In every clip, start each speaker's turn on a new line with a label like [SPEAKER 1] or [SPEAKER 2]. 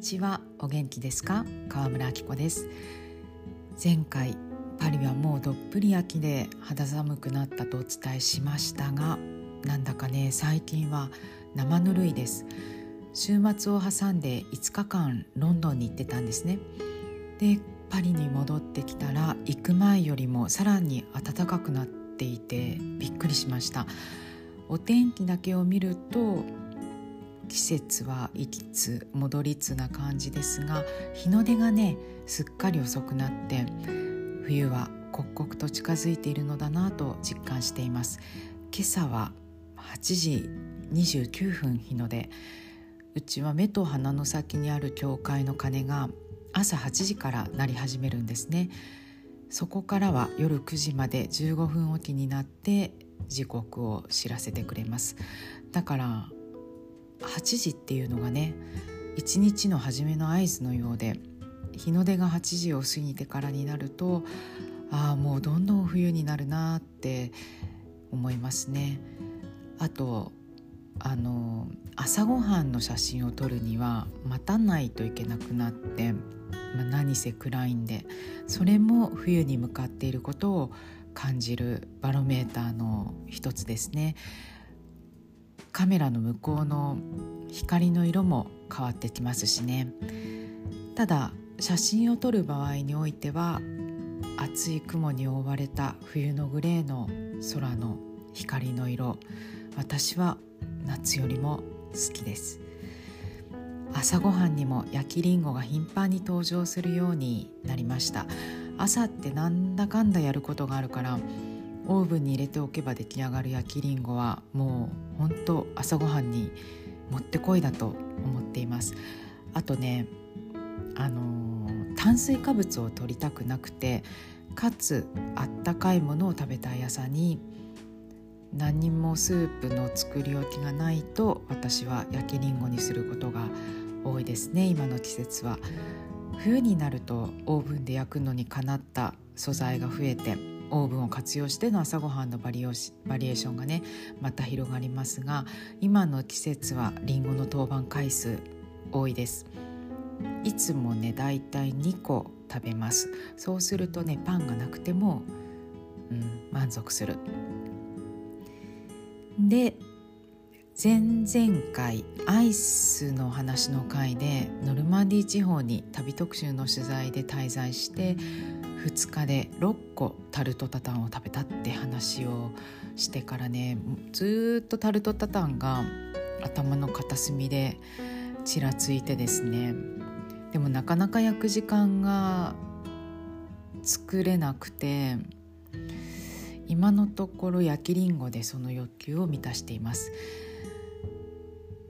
[SPEAKER 1] ちは。お元気ですか？川村明子です。前回パリはもうどっぷり秋で肌寒くなったとお伝えしましたがなんだかね最近は生ぬるいです。週末を挟んで5日間ロンドンに行ってたんですね。でパリに戻ってきたら行く前よりもさらに暖かくなっていてびっくりしました。お天気だけを見ると季節は行きつ戻りつな感じですが日の出がねすっかり遅くなって冬は刻々と近づいているのだなと実感しています。今朝は8時29分日の出。うちは目と鼻の先にある教会の鐘が朝8時から鳴り始めるんですね。そこからは夜9時まで15分おきになって時刻を知らせてくれます。だから8時っていうのがね一日の初めの合図のようで日の出が8時を過ぎてからになるとああもうどんどん冬になるなって思いますね。あとあの朝ごはんの写真を撮るには待たないといけなくなって、まあ、何せ暗いんでそれも冬に向かっていることを感じるバロメーターの一つですね。カメラの向こうの光の色も変わってきますしね。ただ写真を撮る場合においては厚い雲に覆われた冬のグレーの空の光の色私は夏よりも好きです。朝ごはんにも焼きりんごが頻繁に登場するようになりました。朝ってなんだかんだやることがあるからオーブンに入れておけば出来上がる焼きりんごはもうほんと朝ごはんにもってこいだと思っています。あとねあのー、炭水化物を取りたくなくてかつあったかいものを食べたい朝に何にもスープの作り置きがないと私は焼きりんごにすることが多いですね今の季節は。冬になるとオーブンで焼くのにかなった素材が増えてオーブンを活用しての朝ごはんのバリエーションがねまた広がりますが今の季節はりんごの当番回数多いです。いつもねだいたい2個食べます。そうするとねパンがなくても、うん、満足する。で前々回アイスの話の回でノルマンディー地方に旅特集の取材で滞在して2日で6個タルトタタンを食べたって話をしてからねずっとタルトタタンが頭の片隅でちらついてですね。でもなかなか焼く時間が作れなくて今のところ焼きりんごでその欲求を満たしています。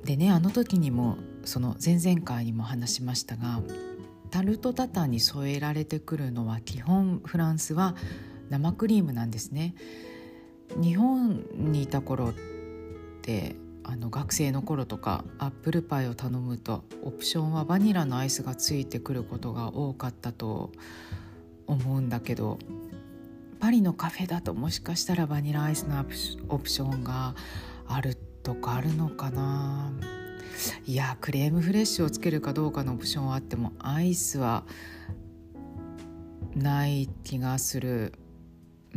[SPEAKER 1] でねあの時にもその前々回にも話しましたがタルトタタンに添えられてくるのは基本フランスは生クリームなんですね。日本にいた頃ってあの学生の頃とかアップルパイを頼むとオプションはバニラのアイスがついてくることが多かったと思うんだけどパリのカフェだともしかしたらバニラアイスのオプションがあるとかあるのかな。いやクレームフレッシュをつけるかどうかのオプションはあってもアイスはない気がする。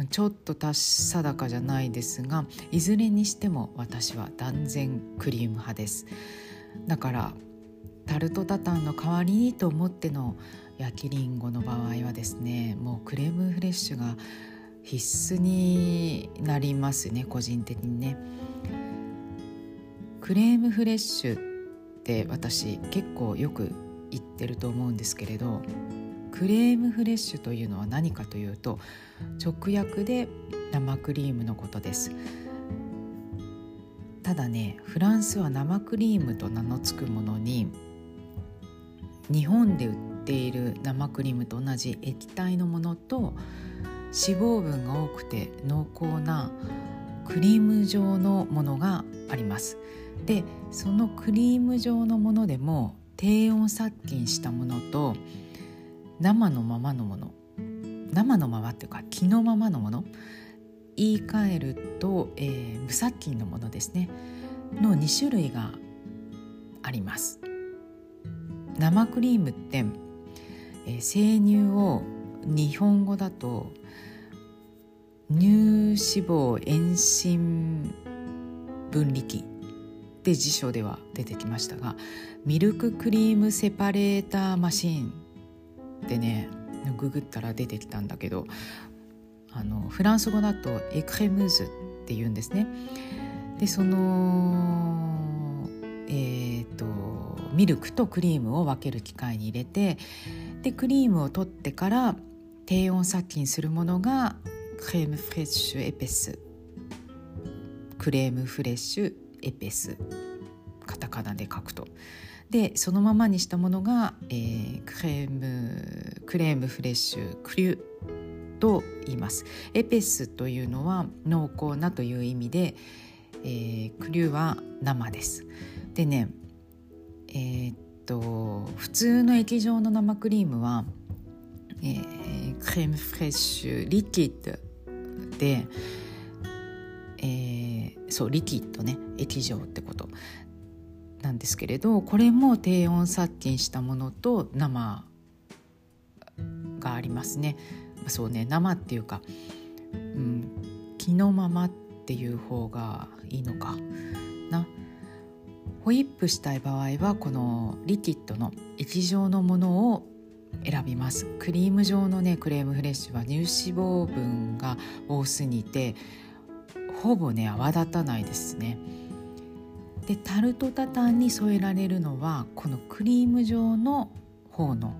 [SPEAKER 1] ちょっと達定かじゃないですがいずれにしても私は断然クリーム派です。だからタルトタタンの代わりにと思っての焼きりんごの場合はですねもうクレームフレッシュが必須になりますね個人的にね。クレームフレッシュって私結構よく言ってると思うんですけれどクレームフレッシュというのは何かというと直訳で生クリームのことです。ただねフランスは生クリームと名の付くものに日本で売っている生クリームと同じ液体のものと脂肪分が多くて濃厚なクリーム状のものがあります。でそのクリーム状のものでも低温殺菌したものと生のままのもの。生のままっていうか気のままのもの。言い換えると、えー、無殺菌のものですね。の2種類があります。生クリームって、えー、生乳を日本語だと乳脂肪遠心分離器。で辞書では出てきましたがミルククリームセパレーターマシーンってねググったら出てきたんだけどあのフランス語だとエクレムーズって言うんですね。でそのえーと、ミルクとクリームを分ける機械に入れてでクリームを取ってから低温殺菌するものがクレームフレッシュエペスクレームフレッシュエペスカタカナで書くと。でそのままにしたものが、えー、クレームクレームフレッシュクリュと言います。エペスというのは濃厚なという意味で、えー、クリュは生です。でねえー、っと普通の液状の生クリームは、えー、クレームフレッシュリキッドで、えー、そうリキッドね液状ってことなんですけれどこれも低温殺菌したものと生がありますね。そうね生っていうか、うん、気のままっていう方がいいのかな。ホイップしたい場合はこのリキッドの液状のものを選びますクリーム状のねクレームフレッシュは乳脂肪分が多すぎてほぼね泡立たないですね。でタルトタタンに添えられるのはこのクリーム状の方の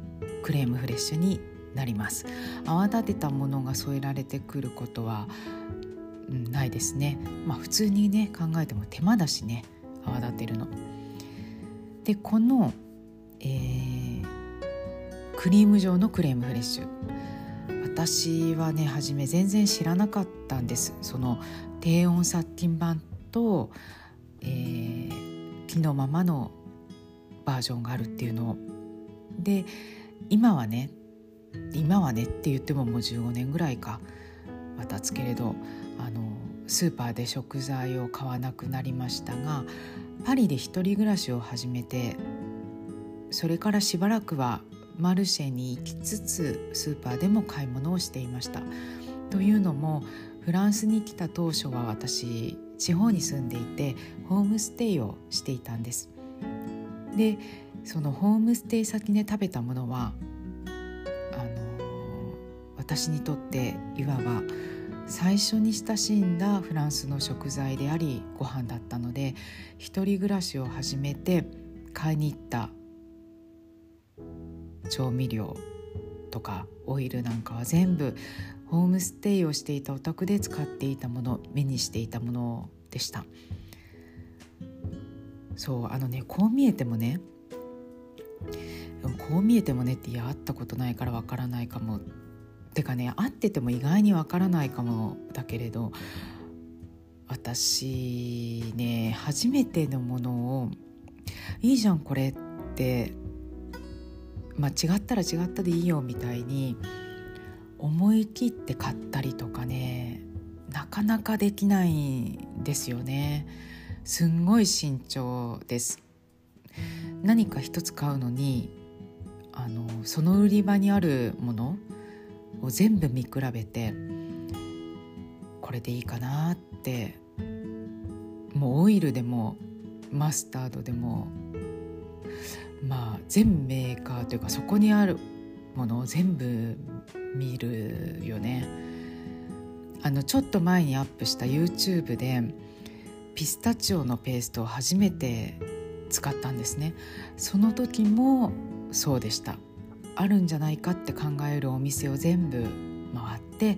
[SPEAKER 1] クレームフレッシュになります。泡立てたものが添えられてくることは、うん、ないですね。まあ普通にね考えても手間だしね泡立てるの。でこの、えー、クリーム状のクレームフレッシュ。私はね初め全然知らなかったんです。その低温殺菌版と、えー、木のままのバージョンがあるっていうのをで今はね今はねって言ってももう15年ぐらいかは経つけれどあのスーパーで食材を買わなくなりましたがパリで一人暮らしを始めてそれからしばらくはマルシェに行きつつスーパーでも買い物をしていました。というのもフランスに来た当初は私地方に住んでいてホームステイをしていたんです。でそのホームステイ先で食べたものはあの私にとっていわば最初に親しんだフランスの食材でありご飯だったので一人暮らしを始めて買いに行った調味料とかオイルなんかは全部ホームステイをしていたお宅で使っていたもの目にしていたものでした。そうあのねこう見えてもねこう見えてもねっていや会ったことないからわからないかも。てかね会ってても意外にわからないかもだけれど私ね初めてのものをいいじゃんこれってまあ、違ったら違ったでいいよみたいに思い切って買ったりとかねなかなかできないんですよね。すんごい慎重です。何か一つ買うのにあのその売り場にあるものを全部見比べてこれでいいかなってもうオイルでもマスタードでもまあ全メーカーというかそこにあるものを全部見るよね。あのちょっと前にアップした YouTube でピスタチオのペーストを初めて使ったんですねその時もそうでしたあるんじゃないかって考えるお店を全部回って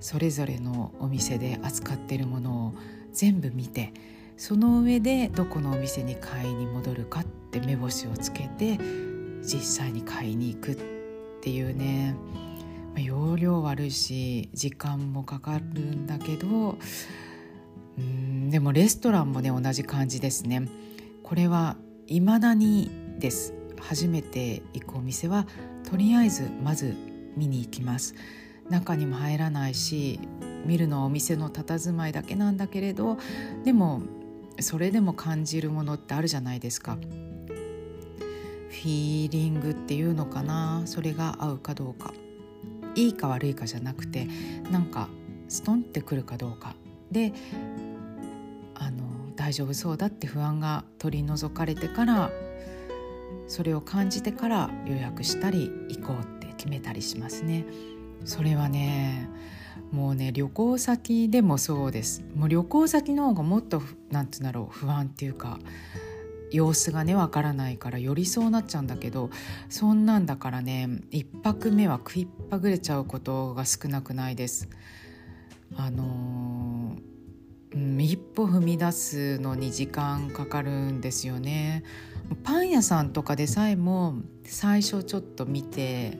[SPEAKER 1] それぞれのお店で扱っているものを全部見てその上でどこのお店に買いに戻るかって目星をつけて実際に買いに行くっていうね。ま容量悪いし時間もかかるんだけどうんでもレストランもね同じ感じですね。これは未だにです。初めて行くお店はとりあえずまず見に行きます。中にも入らないし見るのはお店の佇まいだけなんだけれどでもそれでも感じるものってあるじゃないですか。フィーリングっていうのかな？それが合うかどうか。いいか悪いかじゃなくてなんかストンってくるかどうか。であの大丈夫そうだって不安が取り除かれてからそれを感じてから予約したり行こうって決めたりしますね。それはねもうね旅行先でもそうです。もう旅行先の方がもっと何て言うんだろう不安っていうか様子がねわからないからよりそうなっちゃうんだけどそんなんだからね1泊目は食いっぱぐれちゃうことが少なくないです。あのー、う、一歩踏み出すのに時間かかるんですよね。パン屋さんとかでさえも最初ちょっと見て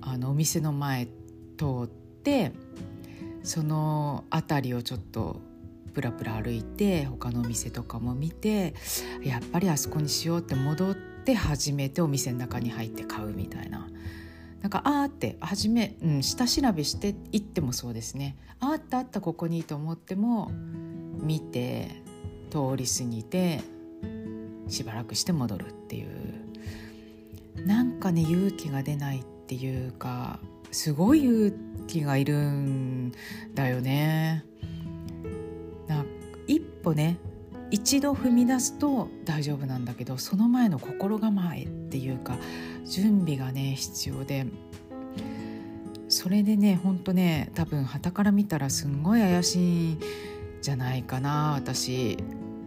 [SPEAKER 1] あのお店の前通ってその辺りをちょっとプラプラ歩いて他のお店とかも見てやっぱりあそこにしようって戻って初めてお店の中に入って買うみたいな。なんかあーって初め、うん、下調べしていってもそうですねあったあったここにと思っても見て通り過ぎてしばらくして戻るっていうなんかね勇気が出ないっていうかすごい勇気がいるんだよね。一歩ね一度踏み出すと大丈夫なんだけどその前の心構えっていうか準備がね必要でそれでねほんとね多分旗から見たらすんごい怪しいんじゃないかな私。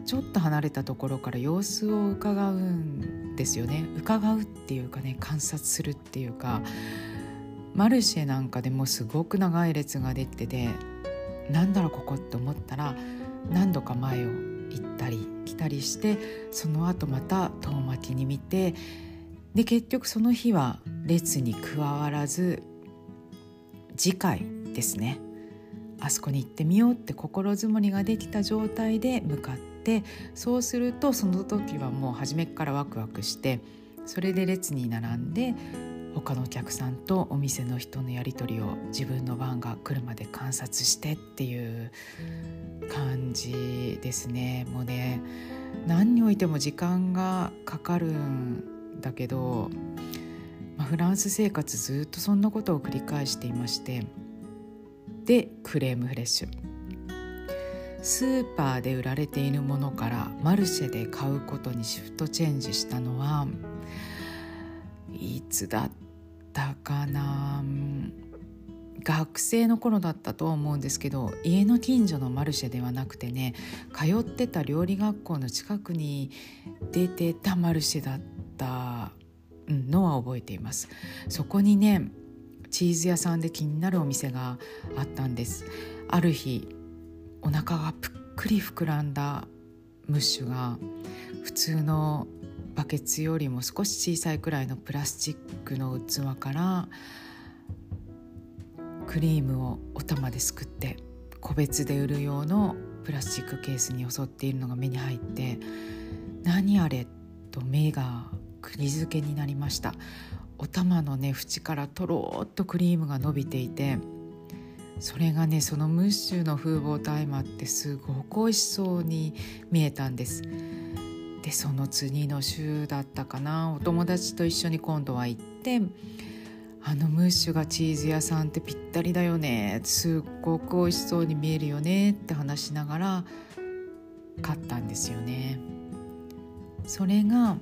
[SPEAKER 1] ちょっと離れたところから様子を伺うんですよね。伺うっていうかね観察するっていうかマルシェなんかでもすごく長い列ができててなんだろうここって思ったら何度か前を行ったり来たりしてその後また遠巻きに見てで結局その日は列に加わらず次回ですね。あそこに行ってみようって心づもりができた状態で向かってそうするとその時はもう初めからワクワクしてそれで列に並んで他のお客さんとお店の人のやり取りを自分の番が来るまで観察してっていう感じですね。もうね何においても時間がかかるんだけど、まあ、フランス生活ずっとそんなことを繰り返していましてでクレームフレッシュ。スーパーで売られているものからマルシェで買うことにシフトチェンジしたのはいつだったかな学生の頃だったと思うんですけど家の近所のマルシェではなくてね通ってた料理学校の近くに出てたマルシェだったのは覚えています。そこにねチーズ屋さんで気になるお店があったんです。ある日お腹がぷっくり膨らんだムッシュが普通のバケツよりも少し小さいくらいのプラスチックの器からクリームをお玉ですくって個別で売る用のプラスチックケースに襲っているのが目に入って何あれと目が釘付けになりました。お玉のね縁からとろっとクリームが伸びていてそれがねそのムッシュの風貌と相まってすごく美味しそうに見えたんです。でその次の週だったかな。お友達と一緒に今度は行ってあのムッシュがチーズ屋さんってぴったりだよね。すっごく美味しそうに見えるよねって話しながら買ったんですよね。それが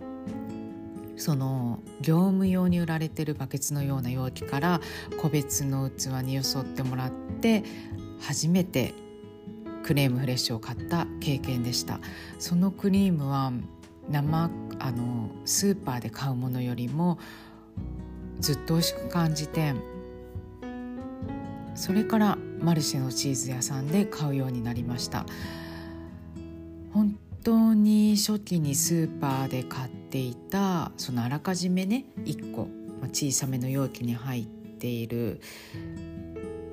[SPEAKER 1] その業務用に売られてるバケツのような容器から個別の器によそってもらって初めてクレームフレッシュを買った経験でした。そのクリームは生あのスーパーで買うものよりもずっと美味しく感じてそれからマルシェのチーズ屋さんで買うようになりました。本当に初期にスーパーで買っていたそのあらかじめね1個、小さめの容器に入っている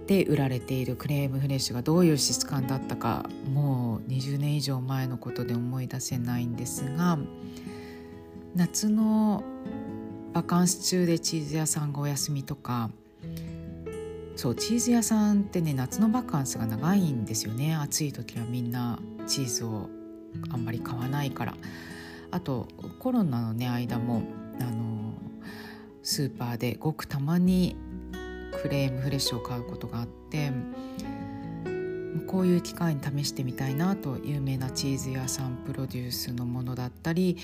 [SPEAKER 1] で売られているクレームフレッシュがどういう質感だったかもう20年以上前のことで思い出せないんですが夏のバカンス中でチーズ屋さんがお休みとかそうチーズ屋さんってね夏のバカンスが長いんですよね。暑い時はみんなチーズをあんまり買わないから。あとコロナのね間もあのスーパーでごくたまにクレームフレッシュを買うことがあってこういう機会に試してみたいなと有名なチーズ屋さんプロデュースのものだったり、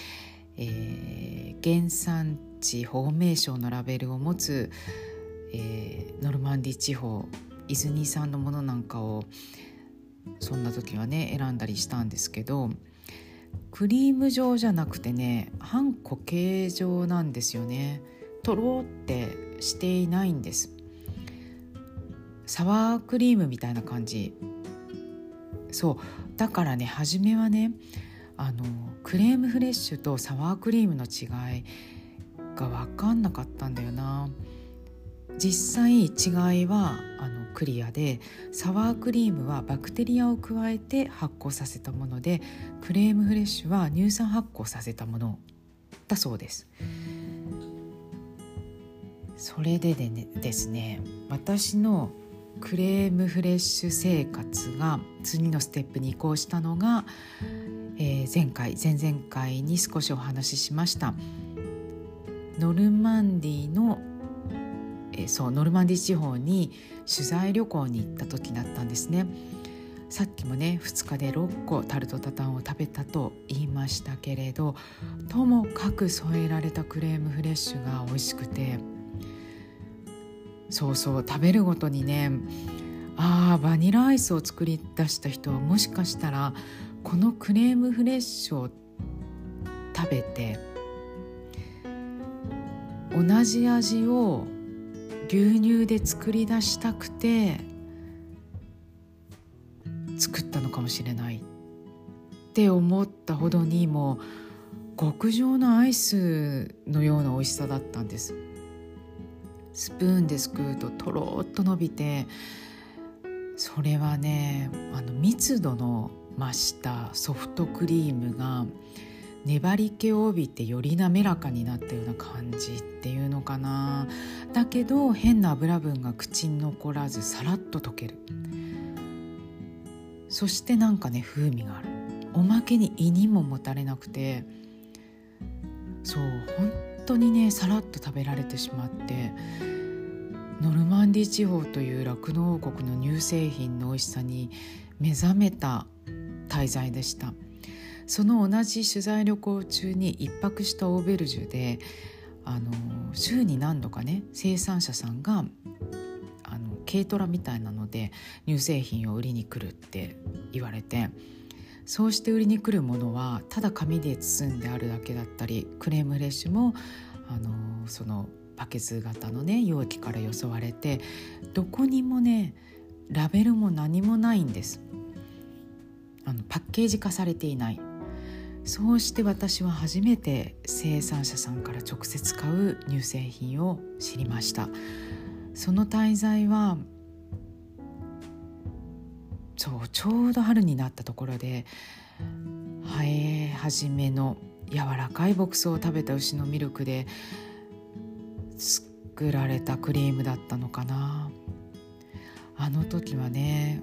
[SPEAKER 1] えー、原産地保護名称のラベルを持つ、えー、ノルマンディ地方伊豆ニー産のものなんかをそんな時はね選んだりしたんですけどクリーム状じゃなくてね半固形状なんですよね。とろってしていないんです。サワークリームみたいな感じ。そう。だからね初めはねあのクレームフレッシュとサワークリームの違いが分かんなかったんだよな。実際違いはあのクリアでサワークリームはバクテリアを加えて発酵させたものでクレームフレッシュは乳酸発酵させたものだそうです。それでで、ね、ですね私のクレームフレッシュ生活が次のステップに移行したのが、えー、前回前々回に少しお話ししましたノルマンディの、えー、そうノルマンディ地方に取材旅行に行った時だったんですね。さっきもね2日で6個タルトタタンを食べたと言いましたけれどともかく添えられたクレームフレッシュが美味しくてそうそう食べるごとにねああバニラアイスを作り出した人はもしかしたらこのクレームフレッシュを食べて同じ味を牛乳で作り出したくて作ったのかもしれないって思ったほどにも極上のアイスのような美味しさだったんです。スプーンですくうととろっと伸びてそれはねあの密度の増したソフトクリームが粘り気を帯びてより滑らかになったような感じっていうのかな。だけど変な油分が口に残らずさらっと溶ける。そしてなんかね風味がある。おまけに胃にももたれなくて。そう本当にねさらっと食べられてしまってノルマンディ地方という酪農王国の乳製品の美味しさに目覚めた滞在でした。その同じ取材旅行中に一泊したオーベルジュであの週に何度かね生産者さんがあの軽トラみたいなので乳製品を売りに来るって言われてそうして売りに来るものはただ紙で包んであるだけだったりクレームレッシュもあのそのバケツ型のね容器からよそわれてどこにもねラベルも何もないんです。あのパッケージ化されていない。そうして私は初めて生産者さんから直接買う乳製品を知りました。その滞在はそうちょうど春になったところで生え始めの柔らかい牧草を食べた牛のミルクで作られたクリームだったのかな。あの時はね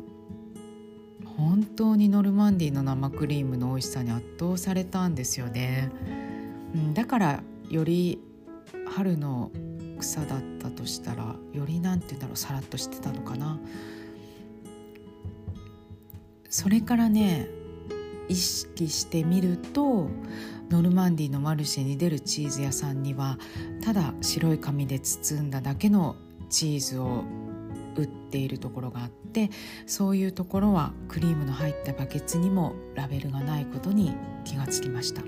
[SPEAKER 1] 本当にノルマンディの生クリームの美味しさに圧倒されたんですよね、うん、だからより春の草だったとしたらより何て言うんだろうさらっとしてたのかな。それからね意識してみるとノルマンディのマルシェに出るチーズ屋さんにはただ白い紙で包んだだけのチーズを売っているところがあってそういうところはクリームの入ったバケツにもラベルがないことに気がつきました。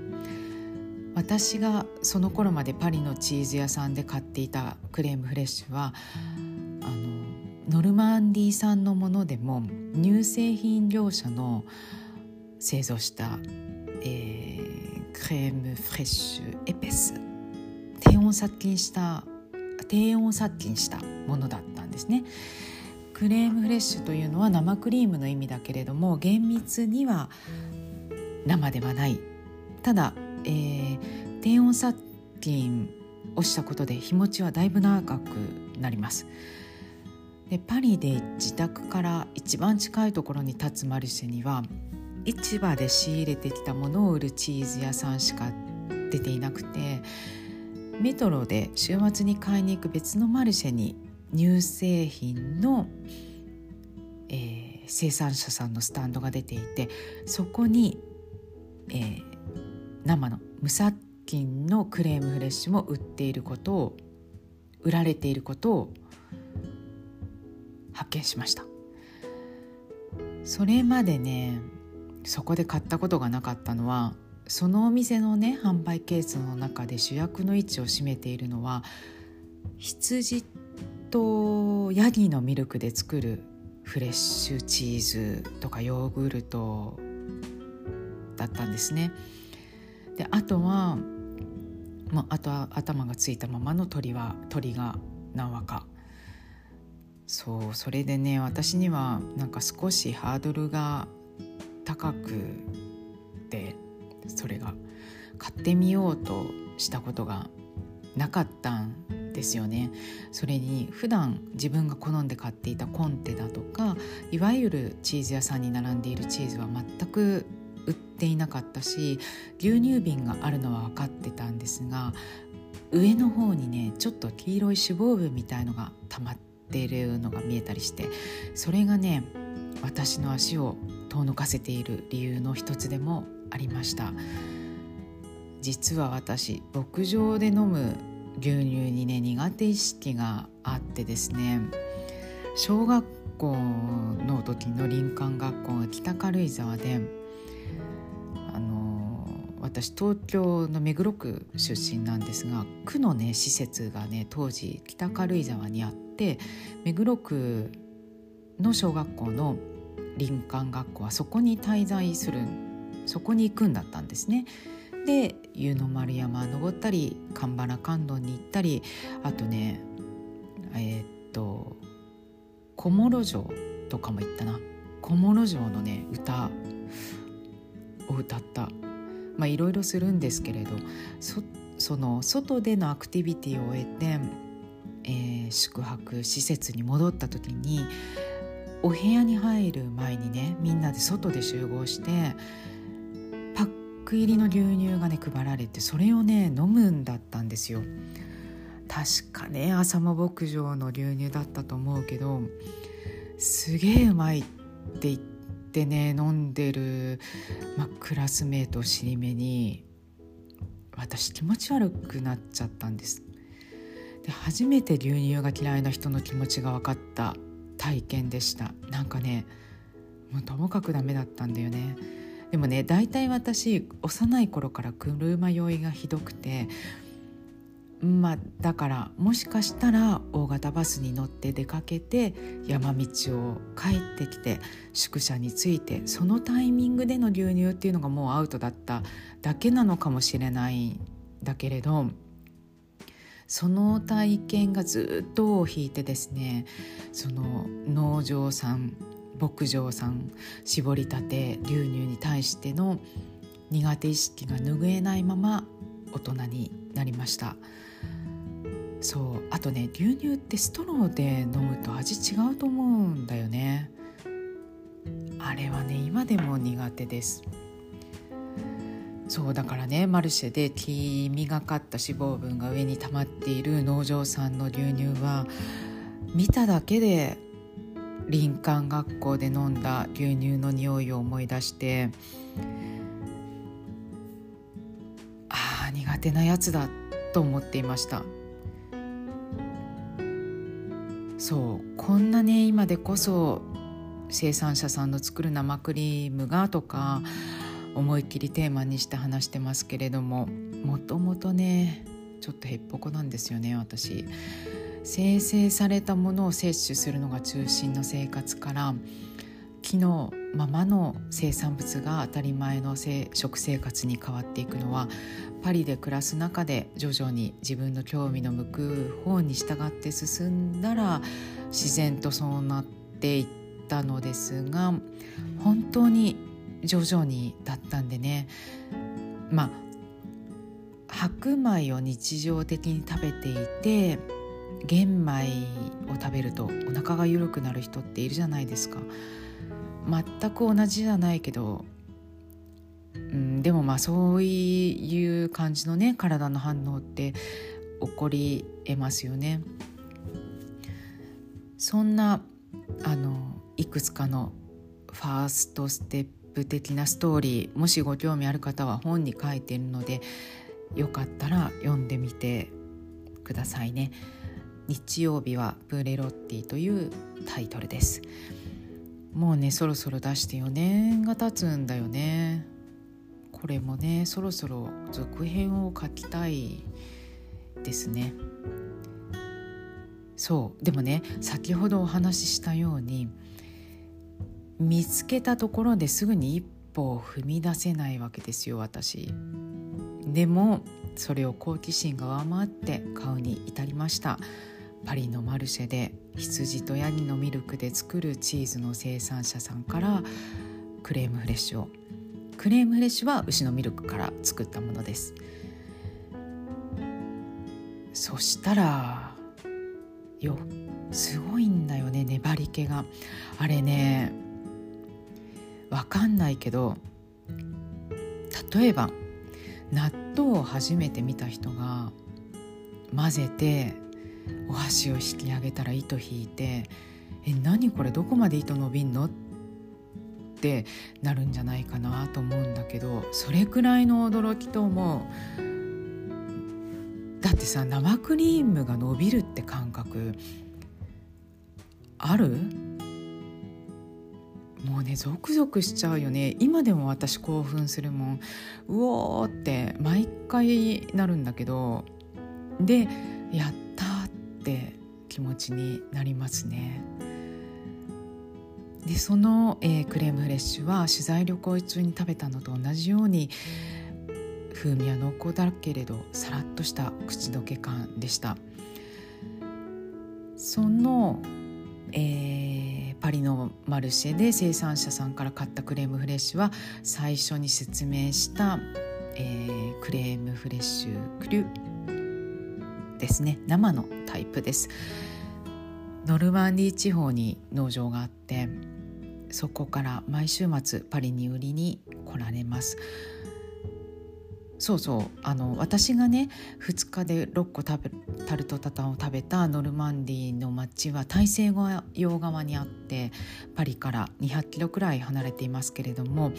[SPEAKER 1] 私がその頃までパリのチーズ屋さんで買っていたクレームフレッシュはあのノルマンディ産のものでも乳製品業者の製造した、えー、クレームフレッシュエペス低温殺菌した低温殺菌したものだったんですね。クレームフレッシュというのは生クリームの意味だけれども厳密には生ではないただ、えー、低温殺菌をしたことで日持ちはだいぶ長くなります。でパリで自宅から一番近いところに立つマルシェには市場で仕入れてきたものを売るチーズ屋さんしか出ていなくてメトロで週末に買いに行く別のマルシェに乳製品の、えー、生産者さんのスタンドが出ていてそこに、えー、生の無殺菌のクレームフレッシュも売っていることを売られていることを発見しましたそれまでねそこで買ったことがなかったのはそのお店のね販売ケースの中で主役の位置を占めているのは羊とヤギのミルクで作るフレッシュチーズとかヨーグルトだったんですね。であとは、まあ、あとは頭がついたままの鳥は鳥が何羽かそうそれでね私にはなんか少しハードルが高くてそれが。買ってみようとしたことがなかったんですよね。それに普段自分が好んで買っていたコンテだとかいわゆるチーズ屋さんに並んでいるチーズは全く売っていなかったし牛乳瓶があるのは分かってたんですが上の方にねちょっと黄色い脂肪分みたいのが溜まってっているのが見えたりしてそれがね私の足を遠のかせている理由の一つでもありました。実は私牧場で飲む牛乳にね苦手意識があってですね小学校の時の林間学校が北軽井沢であの私東京の目黒区出身なんですが区のね施設がね当時北軽井沢にあって目黒区の小学校の林間学校はそこに滞在するそこに行くんだったんですね。で湯の丸山登ったり神原観音に行ったりあとねえー、っと小諸城とかも行ったな小諸城のね歌を歌ったまあいろいろするんですけれどそその外でのアクティビティを終えて、えー、宿泊施設に戻った時にお部屋に入る前にねみんなで外で集合してパック入りの牛乳がね配られてそれをね飲むんだったんですよ。確かね浅間牧場の牛乳だったと思うけどすげえうまいって言ってね飲んでる、ま、クラスメートを尻目に私気持ち悪くなっちゃったんです。で初めて牛乳が嫌いな人の気持ちが分かった体験でした。なんかねもうともかくダメだったんだよね。でもね大体私幼い頃から車酔いがひどくてまあだからもしかしたら大型バスに乗って出かけて山道を帰ってきて宿舎に着いてそのタイミングでの牛乳っていうのがもうアウトだっただけなのかもしれないんだけれどその体験がずっと尾を引いてですねその農場さん牧場さん搾りたて牛乳に対しての苦手意識が拭えないまま大人になりました。そうあとね牛乳ってストローで飲むと味違うと思うんだよね。あれはね今でも苦手です。そうだからねマルシェで黄みがかった脂肪分が上に溜まっている農場産の牛乳は見ただけで林間学校で飲んだ牛乳の匂いを思い出してああ苦手なやつだと思っていました。そうこんなね今でこそ生産者さんの作る生クリームがとか思いっきりテーマにして話してますけれどももともとねちょっとへっぽこなんですよね私。生成されたものを摂取するのが中心の生活から木のままの生産物が当たり前の食生活に変わっていくのはパリで暮らす中で徐々に自分の興味の向く方に従って進んだら自然とそうなっていったのですが本当に徐々にだったんでねまあ白米を日常的に食べていて玄米を食べるとお腹が緩くなる人っているじゃないですか全く同じじゃないけどうんでもまあそういう感じのね体の反応って起こりえますよね。そんなあのいくつかのファーストステップ的なストーリーもしご興味ある方は本に書いているのでよかったら読んでみてくださいね。日曜日はプレロッティというタイトルです。もうねそろそろ出して4年が経つんだよね。これもねそろそろ続編を書きたいですね。そうでもね先ほどお話ししたように見つけたところですぐに一歩を踏み出せないわけですよ私。でもそれを好奇心が上回って買うに至りました。パリのマルシェで羊とヤギのミルクで作るチーズの生産者さんからクレームフレッシュを。クレームフレッシュは牛のミルクから作ったものです。そしたらよすごいんだよね粘り気が。あれねわかんないけど例えば納豆を初めて見た人が混ぜてお箸を引き上げたら糸引いて「え何これどこまで糸伸びんの?」ってなるんじゃないかなと思うんだけどそれくらいの驚きと思うだってさ生クリームが伸びるって感覚ある？もうねゾクゾクしちゃうよね。今でも私興奮するもん。うおーって毎回なるんだけど。でやったって気持ちになりますね。でその、えー、クレームフレッシュは取材旅行中に食べたのと同じように風味は濃厚だけれどさらっとした口どけ感でした。その、えー、パリのマルシェで生産者さんから買ったクレームフレッシュは最初に説明した、えー、クレームフレッシュクリュですね。生のタイプです。ノルマンディー地方に農場があってそこから毎週末パリに売りに来られます。そうそう。あの私がね2日で6個食べタルトタタンを食べたノルマンディーの町は大西洋側にあってパリから200キロくらい離れていますけれども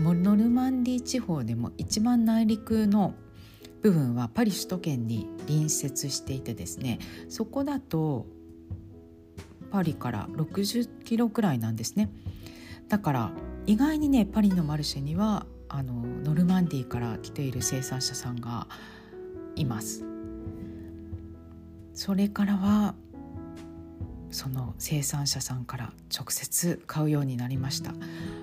[SPEAKER 1] ノルマンディー地方でも一番内陸の部分はパリ首都圏に隣接していてですねそこだとパリから60キロくらいなんですね。だから意外にねパリのマルシェにはあのノルマンディーから来ている生産者さんがいます。それからはその生産者さんから直接買うようになりました。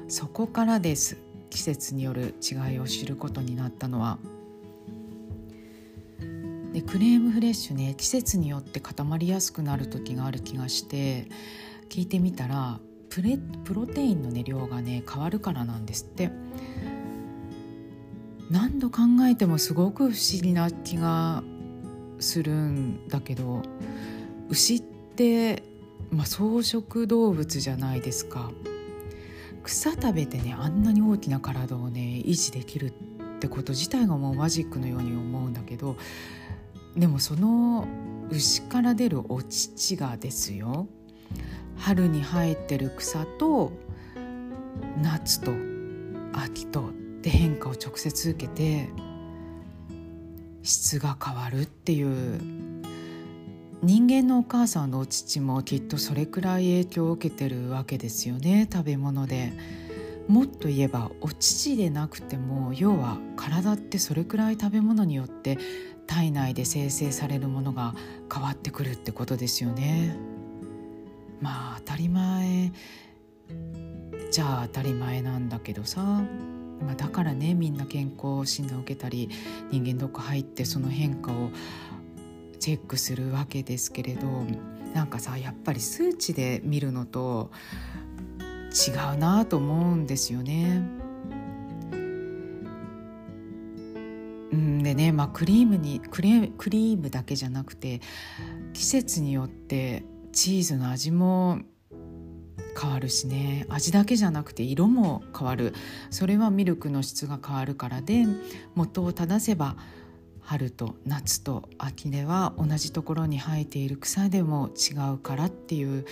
[SPEAKER 1] そこからです。季節による違いを知ることになったのは。でクレームフレッシュね季節によって固まりやすくなる時がある気がして聞いてみたらプレプロテインの、ね、量がね変わるからなんですって。何度考えてもすごく不思議な気がするんだけど牛って、まあ、草食動物じゃないですか。草食べてねあんなに大きな体をね維持できるってこと自体がもうマジックのように思うんだけどでもその牛から出るお乳がですよ。春に生えてる草と夏と秋とで変化を直接受けて質が変わるっていう人間のお母さんのお乳もきっとそれくらい影響を受けてるわけですよね食べ物で。もっと言えばお乳でなくても要は体ってそれくらい食べ物によって体内で生成されるものが変わってくるってことですよね。まあ当たり前じゃあ当たり前なんだけどさ、まあ、だからねみんな健康診断を受けたり人間ドック入ってその変化をチェックするわけですけれどなんかさやっぱり数値で見るのと違うなと思うんですよね。うんでね、まあ、クリームにクレクリームだけじゃなくて季節によってチーズの味も変わるしね。味だけじゃなくて色も変わる。それはミルクの質が変わるからで元を正せば春と夏と秋では同じところに生えている草でも違うからっていう。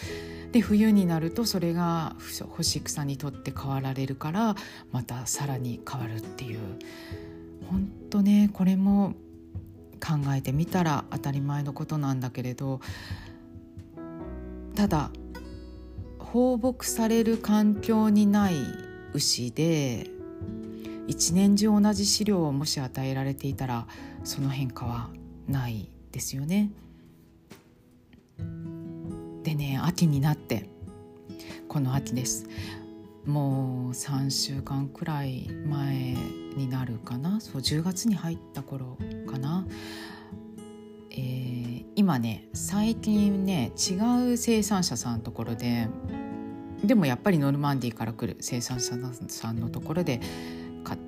[SPEAKER 1] で冬になるとそれが干し草にとって変わられるからまたさらに変わるっていう。本当ねこれも考えてみたら当たり前のことなんだけれどただ放牧される環境にない牛で一年中同じ飼料をもし与えられていたらその変化はないですよね。でね秋になってこの秋です。もう3週間くらい前になるかな。そう10月に入った頃かな、えー、今ね最近ね違う生産者さんのところででもやっぱりノルマンディーから来る生産者さんのところで買っ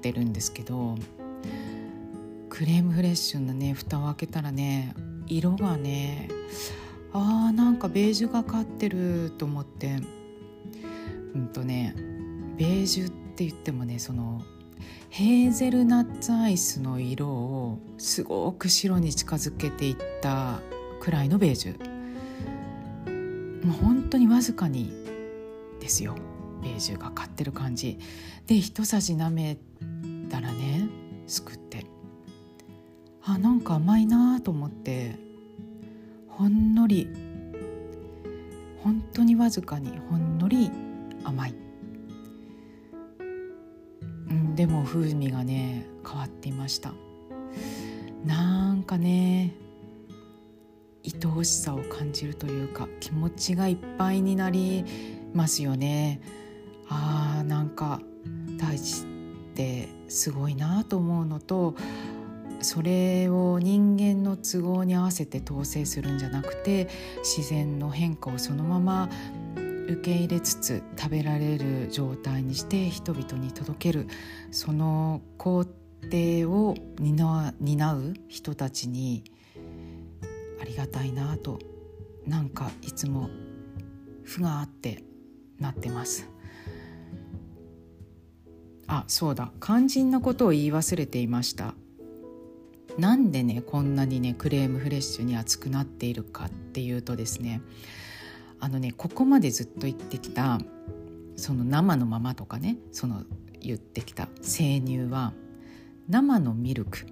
[SPEAKER 1] てるんですけどクレームフレッシュのね蓋を開けたらね色がねあーなんかベージュがかってると思ってうんとねベージュって言ってもねそのヘーゼルナッツアイスの色をすごく白に近づけていったくらいのベージュ。もう本当にわずかにですよ。ベージュがかってる感じ。で一さじ舐めたらねすくって。あなんか甘いなと思って。ほんのり。本当にわずかにほんのり甘い、でも風味がね変わっていました。なんかね愛おしさを感じるというか気持ちがいっぱいになりますよね。あーなんか大地ってすごいなと思うのとそれを人間の都合に合わせて統制するんじゃなくて自然の変化をそのまま受け入れつつ食べられる状態にして人々に届ける。その工程を担う人たちにありがたいなとなんかいつも負があってなってます。あそうだ。肝心なことを言い忘れていました。なんでねこんなにねクレームフレッシュに熱くなっているかっていうとですねあのねここまでずっと言ってきたその生のままとかねその言ってきた生乳は生のミルク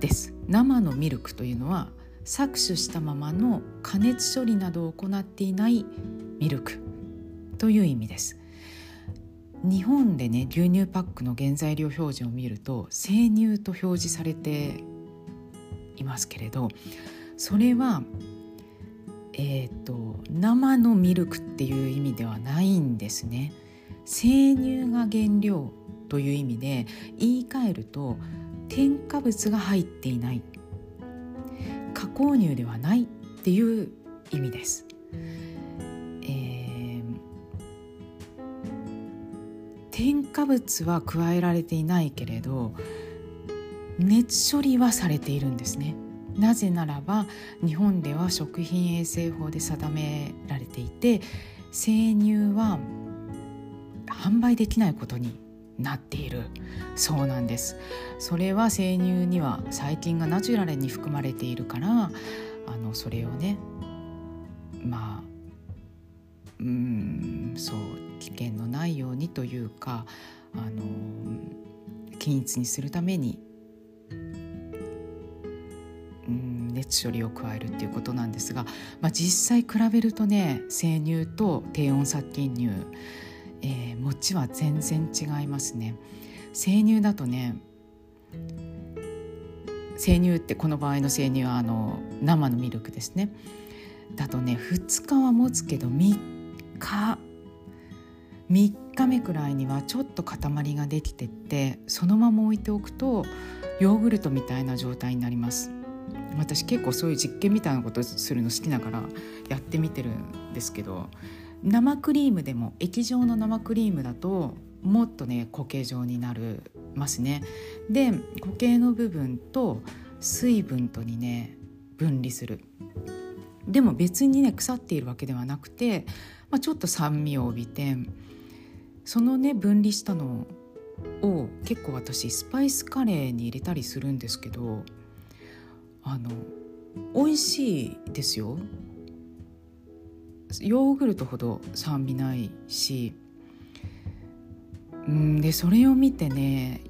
[SPEAKER 1] です。生のミルクというのは搾取したままの加熱処理などを行っていないミルクという意味です。日本でね牛乳パックの原材料表示を見ると生乳と表示されていますけれどそれはえーと、生のミルクっていう意味ではないんですね。生乳が原料という意味で言い換えると添加物が入っていない加工乳ではないっていう意味です。えー、添加物は加えられていないけれど熱処理はされているんですね。なぜならば日本では食品衛生法で定められていて生乳は販売できないことになっている。そうなんです。それは生乳には細菌がナチュラルに含まれているからあのそれをねまあうんそう危険のないようにというかあの均一にするために熱処理を加えるっていうことなんですが、まあ、実際比べるとね生乳と低温殺菌乳、えー、餅は全然違いますね。生乳だとね生乳ってこの場合の生乳はあの生のミルクですね。だとね2日は持つけど3日3日目くらいにはちょっと塊ができてってそのまま置いておくとヨーグルトみたいな状態になります私結構そういう実験みたいなことするの好きだからやってみてるんですけど生クリームでも液状の生クリームだともっとね固形状になるますね。で固形の部分と水分とにね分離する。でも別にね腐っているわけではなくて、まあ、ちょっと酸味を帯びてそのね分離したのを結構私スパイスカレーに入れたりするんですけどあの美味しいですよ。ヨーグルトほど酸味ないし。うんでそれを見てね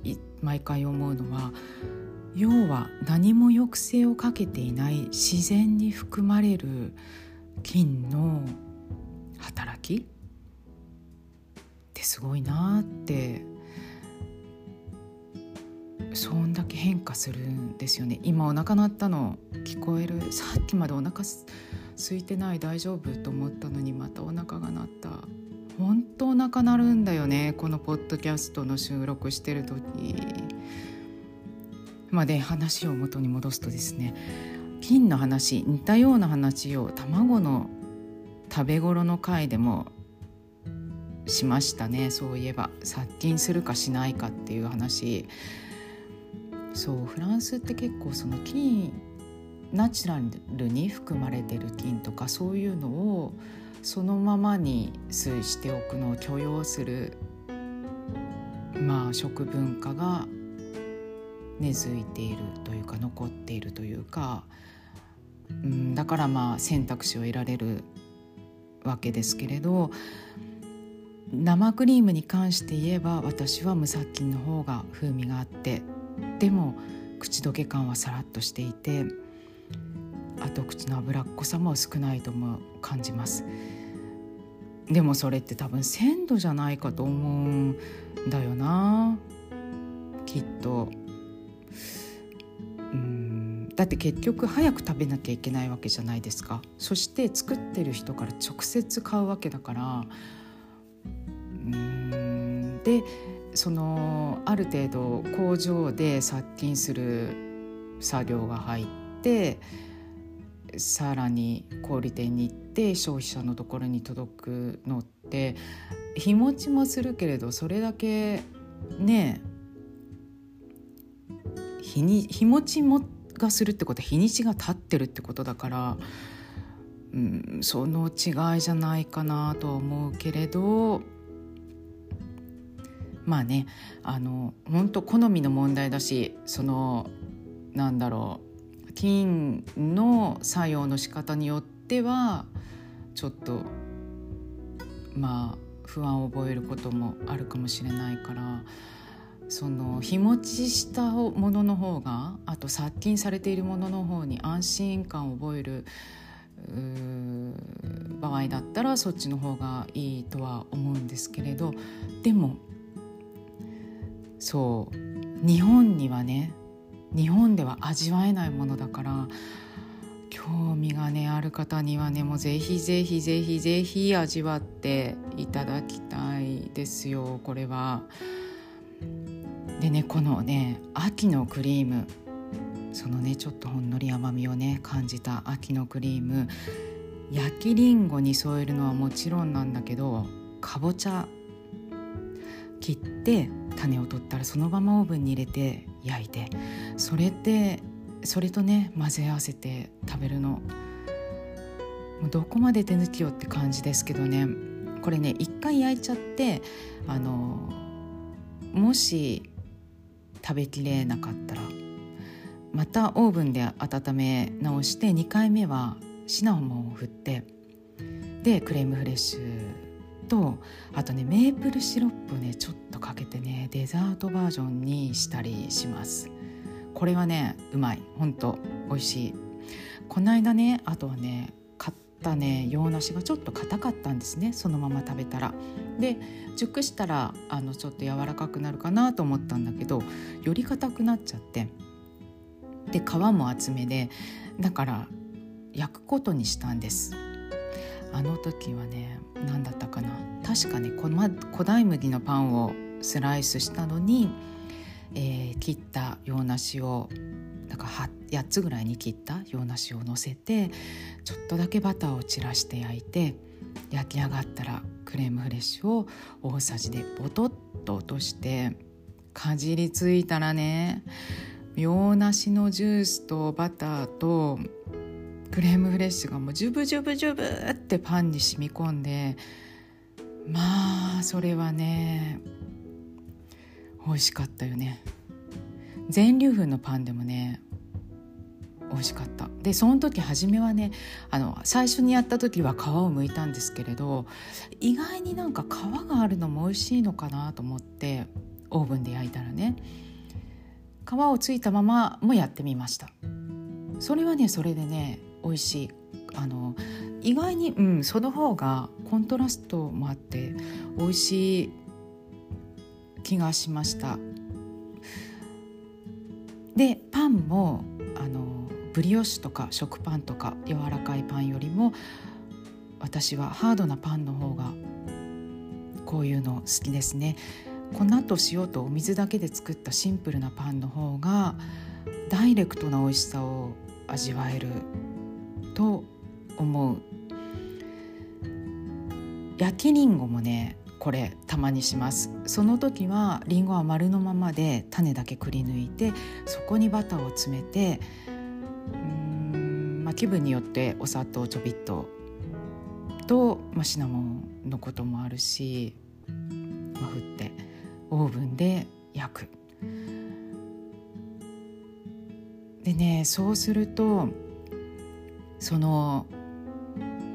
[SPEAKER 1] 毎回思うのは要は何も抑制をかけていない自然に含まれる菌の働きってすごいなってそんだけ変化するんですよね。今お腹鳴ったの聞こえる。さっきまでお腹空いてない大丈夫？と思ったのにまたお腹が鳴った。本当お腹鳴るんだよねこのポッドキャストの収録してる時。まで話を元に戻すとですね菌の話似たような話を卵の食べ頃の回でもしましたね。そういえば殺菌するかしないかっていう話。そうフランスって結構その菌ナチュラルに含まれてる菌とかそういうのをそのままに推しておくのを許容するまあ食文化が根付いているというか残っているというか、うん、だからまあ選択肢を得られるわけですけれど生クリームに関して言えば私は無殺菌の方が風味があってでも口どけ感はさらっとしていて後口の脂っこさも少ないとも感じます。でもそれって多分鮮度じゃないかと思うんだよな。きっと。うん。だって結局早く食べなきゃいけないわけじゃないですか。そして作ってる人から直接買うわけだから。うん。でそのある程度工場で殺菌する作業が入ってさらに小売店に行って消費者のところに届くのって日持ちもするけれどそれだけね日に日持ちもがするってことは日にちが経ってるってことだから、うん、その違いじゃないかなと思うけれどまあねあの本当好みの問題だしそのなんだろう菌の作用の仕方によってはちょっとまあ不安を覚えることもあるかもしれないからその日持ちしたものの方があと殺菌されているものの方に安心感を覚える場合だったらそっちの方がいいとは思うんですけれどでもそう日本にはね日本では味わえないものだから興味がねある方にはねもうぜひぜひぜひぜひ味わっていただきたいですよこれは。でねこのね秋のクリームそのねちょっとほんのり甘みをね感じた秋のクリーム焼きりんごに添えるのはもちろんなんだけどかぼちゃ切って種を取ったらそのままオーブンに入れて焼いてそれってそれとね混ぜ合わせて食べるの。もうどこまで手抜きよって感じですけどね。これね一回焼いちゃってあのもし食べきれなかったらまたオーブンで温め直して2回目はシナモンを振ってでクレームフレッシュとあとねメープルシロップねちょっとかけてねデザートバージョンにしたりします。これはねうまい。ほんと美味しい。この間ねあとはね買ったね洋梨がちょっと硬かったんですねそのまま食べたら。で熟したらあのちょっと柔らかくなるかなと思ったんだけどより硬くなっちゃって。で皮も厚めでだから焼くことにしたんです。あの時はね何だったかな。確かね古代麦のパンをスライスしたのに、えー、切った洋梨をなんか8つぐらいに切った洋梨をのせてちょっとだけバターを散らして焼いて焼き上がったらクレームフレッシュを大さじでボトッと落としてかじりついたらね洋梨のジュースとバターとクレームフレッシュがもうジュブジュブジュブってパンに染み込んでまあそれはね美味しかったよね。全粒粉のパンでもね美味しかった。でその時初めはねあの最初にやった時は皮を剥いたんですけれど意外になんか皮があるのも美味しいのかなと思ってオーブンで焼いたらね皮をついたままもやってみました。それはねそれでね美味しい。あの意外に、うん、その方がコントラストもあって美味しい気がしました。でパンもあのブリオッシュとか食パンとか柔らかいパンよりも私はハードなパンの方がこういうの好きですね。粉と塩とお水だけで作ったシンプルなパンの方がダイレクトな美味しさを味わえる。と思う焼きりんごもねこれたまにしますその時はりんごは丸のままで種だけくり抜いてそこにバターを詰めてうん、まあ、気分によってお砂糖ちょびっとと、まあ、シナモンのこともあるし、まあ、振ってオーブンで焼く。でねそうするとその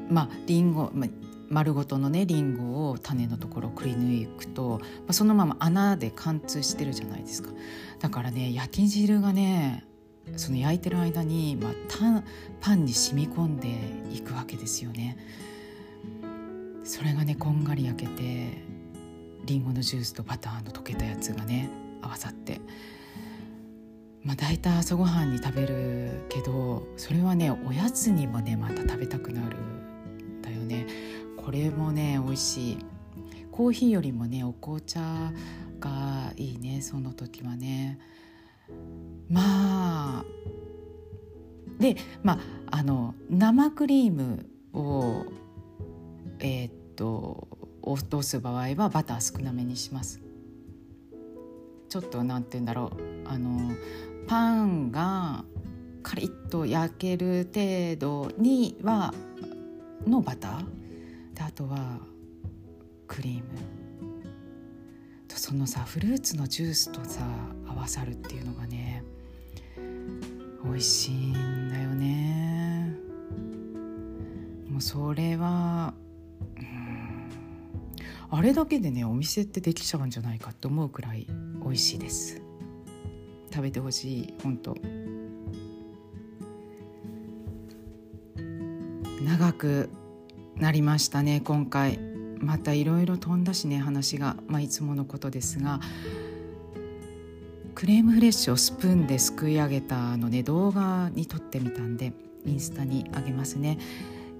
[SPEAKER 1] まありんご、まあ、丸ごとのねりんごを種のところをくり抜くと、まあ、そのまま穴で貫通してるじゃないですか。だからね焼き汁がねその焼いてる間に、まあ、パンに染み込んでいくわけですよね。それがねこんがり焼けてりんごのジュースとバターの溶けたやつがね合わさって。まあ大体朝ごはんに食べるけどそれはねおやつにもねまた食べたくなるんだよね。これもね美味しい。コーヒーよりもねお紅茶がいいねその時はね。まあでまああの生クリームをえー、っと落とす場合はバター少なめにします。ちょっとなんて言うんだろう。あのパンがカリッと焼ける程度にはのバター。であとはクリーム。とそのさフルーツのジュースとさ合わさるっていうのがね美味しいんだよね。もうそれはうんあれだけでねお店ってできちゃうんじゃないかって思うくらい美味しいです。食べてほしい本当。長くなりましたね今回。またいろいろ飛んだしね話が、まあ、いつものことですが。クレームフレッシュをスプーンですくい上げたのね動画に撮ってみたんでインスタにあげますね。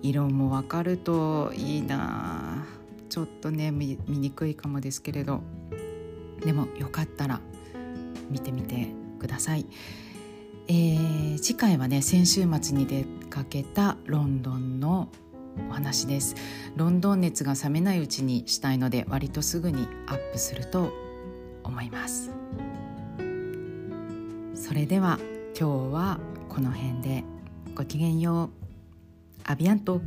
[SPEAKER 1] 色もわかるといいな。ちょっとね見にくいかもですけれど。でもよかったら見てみて。ください、えー、次回はね先週末に出かけたロンドンのお話です。ロンドン熱が冷めないうちにしたいので割とすぐにアップすると思います。それでは今日はこの辺で。ごきげんよう。アビアント。